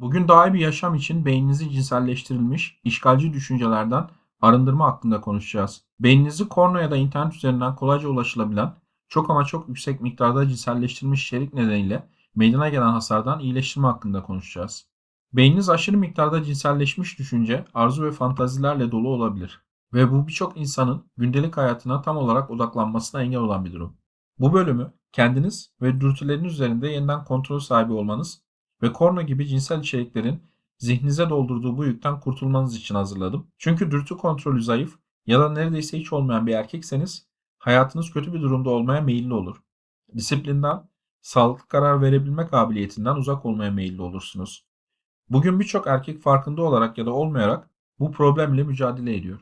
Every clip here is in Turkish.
Bugün daha iyi bir yaşam için beyninizi cinselleştirilmiş, işgalci düşüncelerden arındırma hakkında konuşacağız. Beyninizi korna ya da internet üzerinden kolayca ulaşılabilen, çok ama çok yüksek miktarda cinselleştirilmiş içerik nedeniyle meydana gelen hasardan iyileştirme hakkında konuşacağız. Beyniniz aşırı miktarda cinselleşmiş düşünce, arzu ve fantazilerle dolu olabilir. Ve bu birçok insanın gündelik hayatına tam olarak odaklanmasına engel olan bir durum. Bu bölümü kendiniz ve dürtüleriniz üzerinde yeniden kontrol sahibi olmanız ve korna gibi cinsel içeriklerin zihninize doldurduğu bu yükten kurtulmanız için hazırladım. Çünkü dürtü kontrolü zayıf ya da neredeyse hiç olmayan bir erkekseniz hayatınız kötü bir durumda olmaya meyilli olur. Disiplinden, sağlıklı karar verebilme kabiliyetinden uzak olmaya meyilli olursunuz. Bugün birçok erkek farkında olarak ya da olmayarak bu problemle mücadele ediyor.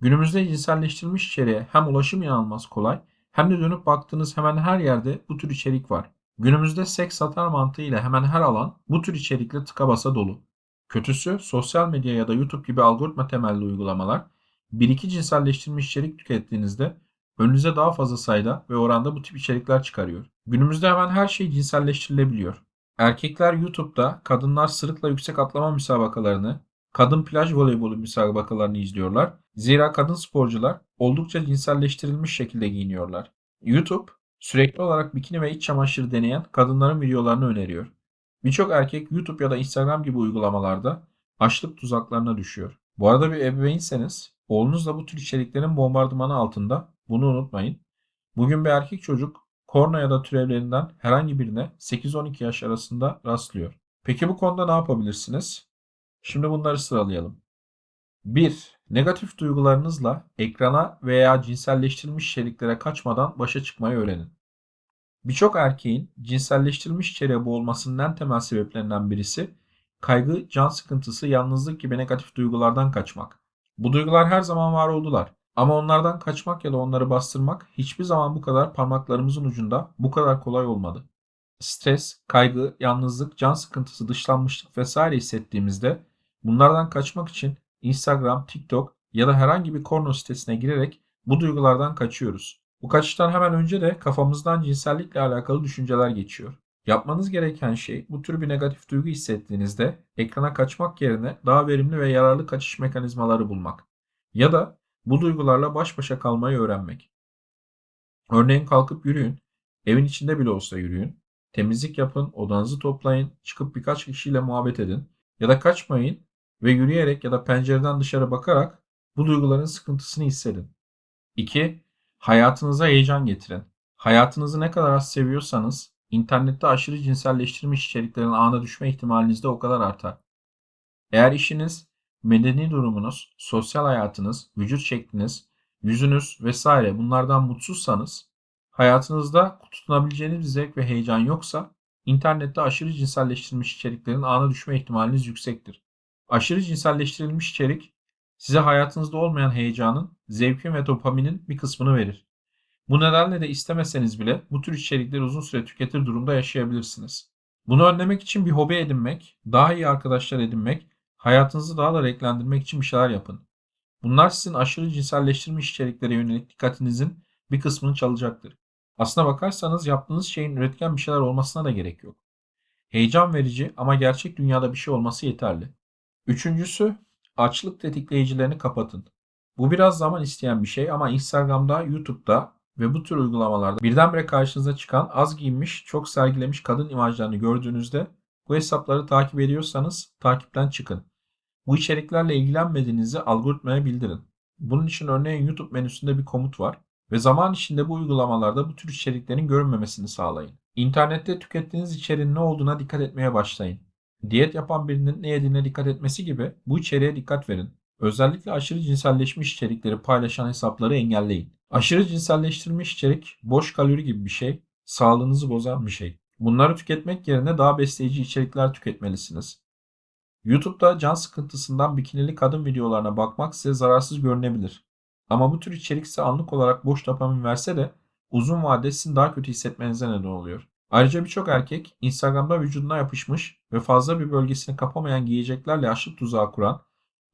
Günümüzde cinselleştirilmiş içeriğe hem ulaşım inanılmaz kolay hem de dönüp baktığınız hemen her yerde bu tür içerik var. Günümüzde seks satar mantığıyla hemen her alan bu tür içerikle tıka basa dolu. Kötüsü sosyal medya ya da YouTube gibi algoritma temelli uygulamalar bir iki cinselleştirilmiş içerik tükettiğinizde önünüze daha fazla sayıda ve oranda bu tip içerikler çıkarıyor. Günümüzde hemen her şey cinselleştirilebiliyor. Erkekler YouTube'da kadınlar sırıkla yüksek atlama müsabakalarını, kadın plaj voleybolu müsabakalarını izliyorlar. Zira kadın sporcular oldukça cinselleştirilmiş şekilde giyiniyorlar. YouTube sürekli olarak bikini ve iç çamaşırı deneyen kadınların videolarını öneriyor. Birçok erkek YouTube ya da Instagram gibi uygulamalarda açlık tuzaklarına düşüyor. Bu arada bir ebeveynseniz oğlunuz da bu tür içeriklerin bombardımanı altında bunu unutmayın. Bugün bir erkek çocuk korna ya da türevlerinden herhangi birine 8-12 yaş arasında rastlıyor. Peki bu konuda ne yapabilirsiniz? Şimdi bunları sıralayalım. 1. Negatif duygularınızla ekrana veya cinselleştirilmiş içeriklere kaçmadan başa çıkmayı öğrenin. Birçok erkeğin cinselleştirilmiş içeriğe boğulmasının en temel sebeplerinden birisi kaygı, can sıkıntısı, yalnızlık gibi negatif duygulardan kaçmak. Bu duygular her zaman var oldular. Ama onlardan kaçmak ya da onları bastırmak hiçbir zaman bu kadar parmaklarımızın ucunda bu kadar kolay olmadı. Stres, kaygı, yalnızlık, can sıkıntısı, dışlanmışlık vesaire hissettiğimizde bunlardan kaçmak için Instagram, TikTok ya da herhangi bir korno sitesine girerek bu duygulardan kaçıyoruz. Bu kaçıştan hemen önce de kafamızdan cinsellikle alakalı düşünceler geçiyor. Yapmanız gereken şey bu tür bir negatif duygu hissettiğinizde ekrana kaçmak yerine daha verimli ve yararlı kaçış mekanizmaları bulmak. Ya da bu duygularla baş başa kalmayı öğrenmek. Örneğin kalkıp yürüyün, evin içinde bile olsa yürüyün, temizlik yapın, odanızı toplayın, çıkıp birkaç kişiyle muhabbet edin ya da kaçmayın ve yürüyerek ya da pencereden dışarı bakarak bu duyguların sıkıntısını hissedin. 2. Hayatınıza heyecan getirin. Hayatınızı ne kadar az seviyorsanız internette aşırı cinselleştirilmiş içeriklerin ağına düşme ihtimaliniz de o kadar artar. Eğer işiniz, medeni durumunuz, sosyal hayatınız, vücut şekliniz, yüzünüz vesaire bunlardan mutsuzsanız, hayatınızda tutunabileceğiniz bir zevk ve heyecan yoksa internette aşırı cinselleştirilmiş içeriklerin ağına düşme ihtimaliniz yüksektir. Aşırı cinselleştirilmiş içerik size hayatınızda olmayan heyecanın, zevkin ve dopaminin bir kısmını verir. Bu nedenle de istemeseniz bile bu tür içerikleri uzun süre tüketir durumda yaşayabilirsiniz. Bunu önlemek için bir hobi edinmek, daha iyi arkadaşlar edinmek, hayatınızı daha da renklendirmek için bir şeyler yapın. Bunlar sizin aşırı cinselleştirilmiş içeriklere yönelik dikkatinizin bir kısmını çalacaktır. Aslına bakarsanız yaptığınız şeyin üretken bir şeyler olmasına da gerek yok. Heyecan verici ama gerçek dünyada bir şey olması yeterli. Üçüncüsü açlık tetikleyicilerini kapatın. Bu biraz zaman isteyen bir şey ama Instagram'da, YouTube'da ve bu tür uygulamalarda birdenbire karşınıza çıkan az giyinmiş, çok sergilemiş kadın imajlarını gördüğünüzde bu hesapları takip ediyorsanız takipten çıkın. Bu içeriklerle ilgilenmediğinizi algoritmaya bildirin. Bunun için örneğin YouTube menüsünde bir komut var ve zaman içinde bu uygulamalarda bu tür içeriklerin görünmemesini sağlayın. İnternette tükettiğiniz içeriğin ne olduğuna dikkat etmeye başlayın. Diyet yapan birinin ne yediğine dikkat etmesi gibi bu içeriğe dikkat verin. Özellikle aşırı cinselleşmiş içerikleri paylaşan hesapları engelleyin. Aşırı cinselleştirilmiş içerik boş kalori gibi bir şey, sağlığınızı bozan bir şey. Bunları tüketmek yerine daha besleyici içerikler tüketmelisiniz. YouTube'da can sıkıntısından bikinili kadın videolarına bakmak size zararsız görünebilir. Ama bu tür içerik size anlık olarak boş dopamin verse de uzun vadede sizin daha kötü hissetmenize neden oluyor. Ayrıca birçok erkek Instagram'da vücuduna yapışmış ve fazla bir bölgesini kapamayan giyeceklerle açlık tuzağı kuran,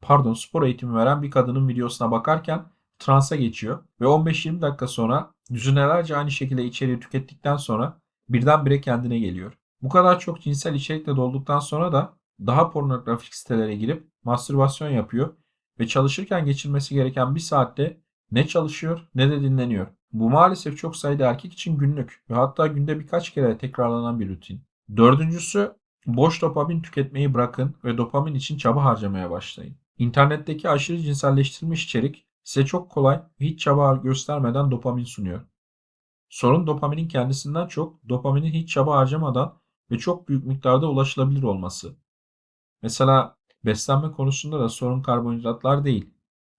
pardon spor eğitimi veren bir kadının videosuna bakarken transa geçiyor ve 15-20 dakika sonra düzinelerce aynı şekilde içeriği tükettikten sonra birdenbire kendine geliyor. Bu kadar çok cinsel içerikle dolduktan sonra da daha pornografik sitelere girip mastürbasyon yapıyor ve çalışırken geçirmesi gereken bir saatte ne çalışıyor ne de dinleniyor. Bu maalesef çok sayıda erkek için günlük ve hatta günde birkaç kere tekrarlanan bir rutin. Dördüncüsü boş dopamin tüketmeyi bırakın ve dopamin için çaba harcamaya başlayın. İnternetteki aşırı cinselleştirilmiş içerik size çok kolay ve hiç çaba göstermeden dopamin sunuyor. Sorun dopaminin kendisinden çok dopaminin hiç çaba harcamadan ve çok büyük miktarda ulaşılabilir olması. Mesela beslenme konusunda da sorun karbonhidratlar değil.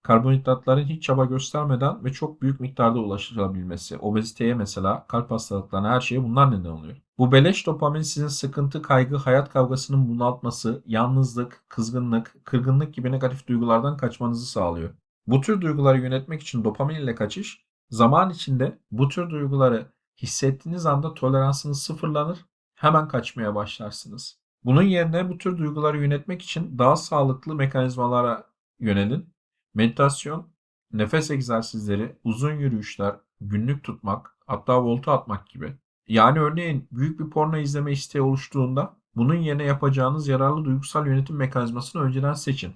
Karbonhidratların hiç çaba göstermeden ve çok büyük miktarda ulaşılabilmesi. Obeziteye mesela, kalp hastalıklarına her şeye bunlar neden oluyor. Bu beleş dopamin sizin sıkıntı, kaygı, hayat kavgasının bunaltması, yalnızlık, kızgınlık, kırgınlık gibi negatif duygulardan kaçmanızı sağlıyor. Bu tür duyguları yönetmek için dopamin ile kaçış, zaman içinde bu tür duyguları hissettiğiniz anda toleransınız sıfırlanır, hemen kaçmaya başlarsınız. Bunun yerine bu tür duyguları yönetmek için daha sağlıklı mekanizmalara yönelin. Meditasyon, nefes egzersizleri, uzun yürüyüşler, günlük tutmak, hatta volta atmak gibi. Yani örneğin büyük bir porno izleme isteği oluştuğunda bunun yerine yapacağınız yararlı duygusal yönetim mekanizmasını önceden seçin.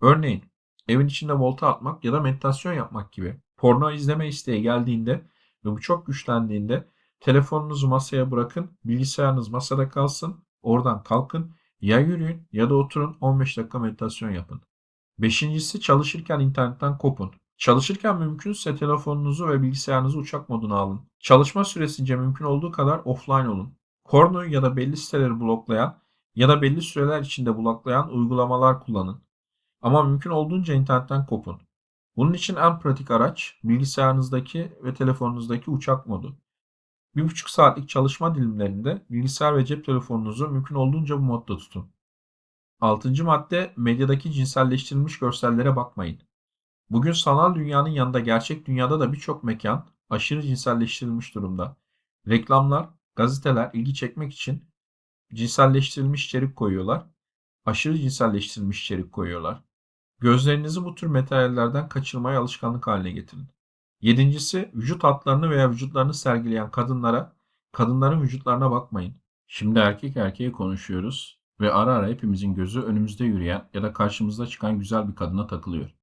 Örneğin evin içinde volta atmak ya da meditasyon yapmak gibi. Porno izleme isteği geldiğinde ve bu çok güçlendiğinde telefonunuzu masaya bırakın, bilgisayarınız masada kalsın, oradan kalkın, ya yürüyün ya da oturun 15 dakika meditasyon yapın. Beşincisi çalışırken internetten kopun. Çalışırken mümkünse telefonunuzu ve bilgisayarınızı uçak moduna alın. Çalışma süresince mümkün olduğu kadar offline olun. Kornoyu ya da belli siteleri bloklayan ya da belli süreler içinde bloklayan uygulamalar kullanın. Ama mümkün olduğunca internetten kopun. Bunun için en pratik araç bilgisayarınızdaki ve telefonunuzdaki uçak modu. Bir buçuk saatlik çalışma dilimlerinde bilgisayar ve cep telefonunuzu mümkün olduğunca bu modda tutun. Altıncı madde medyadaki cinselleştirilmiş görsellere bakmayın. Bugün sanal dünyanın yanında gerçek dünyada da birçok mekan aşırı cinselleştirilmiş durumda. Reklamlar, gazeteler ilgi çekmek için cinselleştirilmiş içerik koyuyorlar. Aşırı cinselleştirilmiş içerik koyuyorlar. Gözlerinizi bu tür materyallerden kaçırmaya alışkanlık haline getirin. Yedincisi, vücut hatlarını veya vücutlarını sergileyen kadınlara, kadınların vücutlarına bakmayın. Şimdi erkek erkeğe konuşuyoruz ve ara ara hepimizin gözü önümüzde yürüyen ya da karşımızda çıkan güzel bir kadına takılıyor.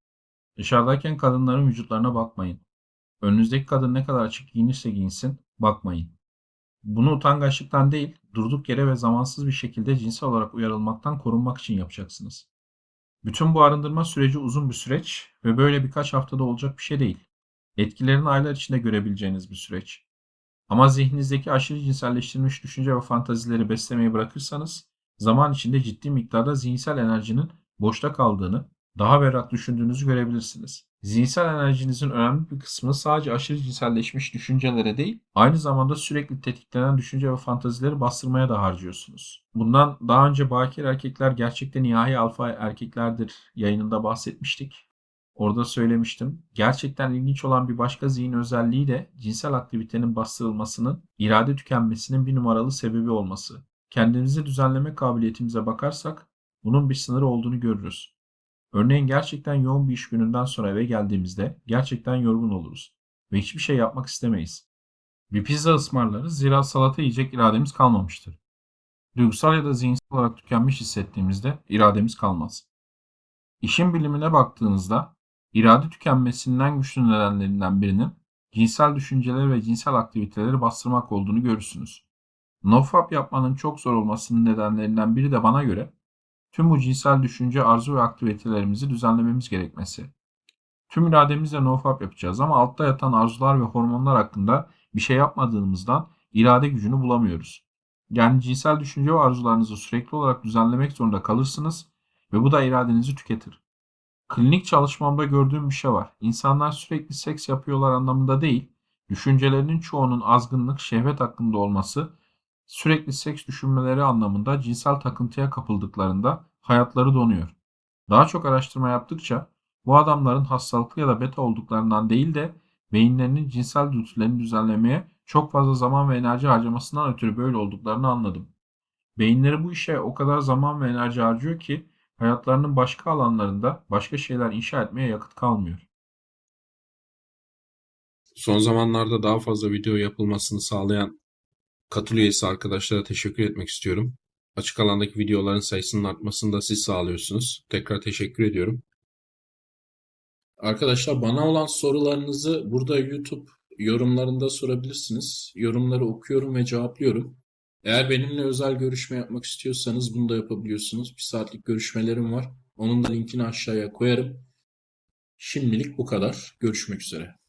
Dışarıdayken kadınların vücutlarına bakmayın. Önünüzdeki kadın ne kadar açık giyinirse giyinsin, bakmayın. Bunu utangaçlıktan değil, durduk yere ve zamansız bir şekilde cinsel olarak uyarılmaktan korunmak için yapacaksınız. Bütün bu arındırma süreci uzun bir süreç ve böyle birkaç haftada olacak bir şey değil. Etkilerini aylar içinde görebileceğiniz bir süreç. Ama zihninizdeki aşırı cinselleştirilmiş düşünce ve fantazileri beslemeyi bırakırsanız zaman içinde ciddi miktarda zihinsel enerjinin boşta kaldığını, daha berrak düşündüğünüzü görebilirsiniz. Zihinsel enerjinizin önemli bir kısmını sadece aşırı cinselleşmiş düşüncelere değil, aynı zamanda sürekli tetiklenen düşünce ve fantazileri bastırmaya da harcıyorsunuz. Bundan daha önce bakir erkekler gerçekten nihai alfa erkeklerdir yayınında bahsetmiştik. Orada söylemiştim. Gerçekten ilginç olan bir başka zihin özelliği de cinsel aktivitenin bastırılmasının, irade tükenmesinin bir numaralı sebebi olması. Kendimizi düzenleme kabiliyetimize bakarsak bunun bir sınırı olduğunu görürüz. Örneğin gerçekten yoğun bir iş gününden sonra eve geldiğimizde gerçekten yorgun oluruz ve hiçbir şey yapmak istemeyiz. Bir pizza ısmarlarız zira salata yiyecek irademiz kalmamıştır. Duygusal ya da zihinsel olarak tükenmiş hissettiğimizde irademiz kalmaz. İşin bilimine baktığınızda irade tükenmesinden güçlü nedenlerinden birinin cinsel düşünceleri ve cinsel aktiviteleri bastırmak olduğunu görürsünüz. Nofap yapmanın çok zor olmasının nedenlerinden biri de bana göre tüm bu cinsel düşünce, arzu ve aktivitelerimizi düzenlememiz gerekmesi. Tüm irademizle nofap yapacağız ama altta yatan arzular ve hormonlar hakkında bir şey yapmadığımızdan irade gücünü bulamıyoruz. Yani cinsel düşünce ve arzularınızı sürekli olarak düzenlemek zorunda kalırsınız ve bu da iradenizi tüketir. Klinik çalışmamda gördüğüm bir şey var. İnsanlar sürekli seks yapıyorlar anlamında değil, düşüncelerinin çoğunun azgınlık, şehvet hakkında olması sürekli seks düşünmeleri anlamında cinsel takıntıya kapıldıklarında hayatları donuyor. Daha çok araştırma yaptıkça bu adamların hastalıklı ya da beta olduklarından değil de beyinlerinin cinsel dürtülerini düzenlemeye çok fazla zaman ve enerji harcamasından ötürü böyle olduklarını anladım. Beyinleri bu işe o kadar zaman ve enerji harcıyor ki hayatlarının başka alanlarında başka şeyler inşa etmeye yakıt kalmıyor. Son zamanlarda daha fazla video yapılmasını sağlayan katıl üyesi arkadaşlara teşekkür etmek istiyorum. Açık alandaki videoların sayısının artmasını da siz sağlıyorsunuz. Tekrar teşekkür ediyorum. Arkadaşlar bana olan sorularınızı burada YouTube yorumlarında sorabilirsiniz. Yorumları okuyorum ve cevaplıyorum. Eğer benimle özel görüşme yapmak istiyorsanız bunu da yapabiliyorsunuz. Bir saatlik görüşmelerim var. Onun da linkini aşağıya koyarım. Şimdilik bu kadar. Görüşmek üzere.